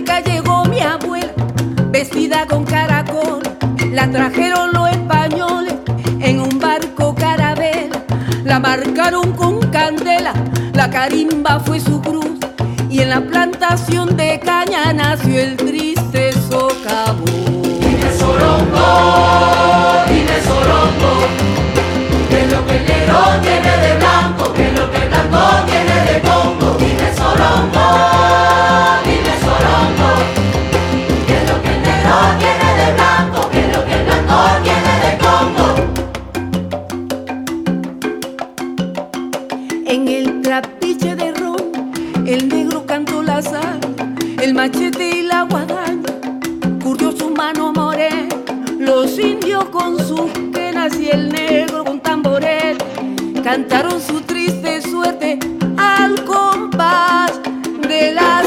Llegó mi abuela, vestida con caracol. La trajeron los españoles en un barco carabela. La marcaron con candela, la carimba fue su cruz. Y en la plantación de caña nació el triste socavón. En el trapiche de ron, el negro cantó la sal, el machete y la guadaña, curtió su mano morena, los indios con sus penas y el negro con tamborel, cantaron su triste suerte al compás de las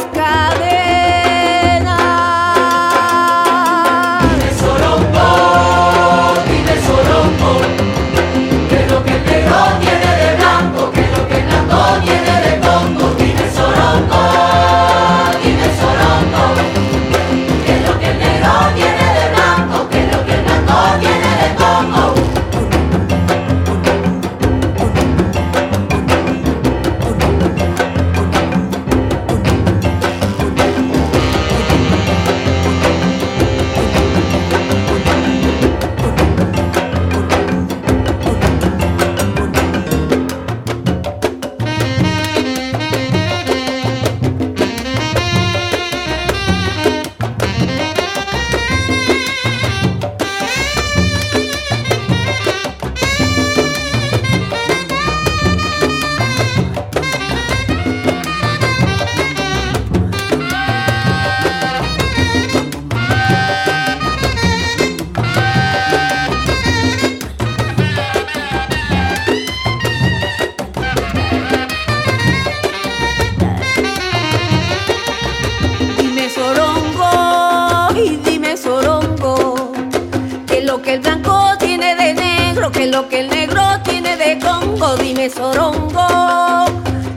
que el blanco tiene de negro, que lo que el negro tiene de congo. Dime sorongo,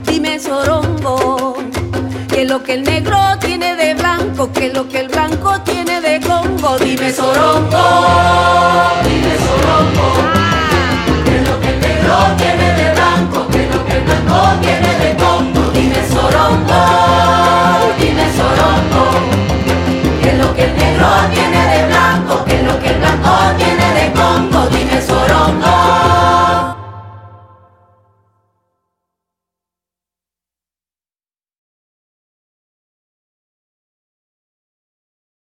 dime sorongo, que lo que el negro tiene de blanco, que lo que el blanco tiene de congo. Dime sorongo,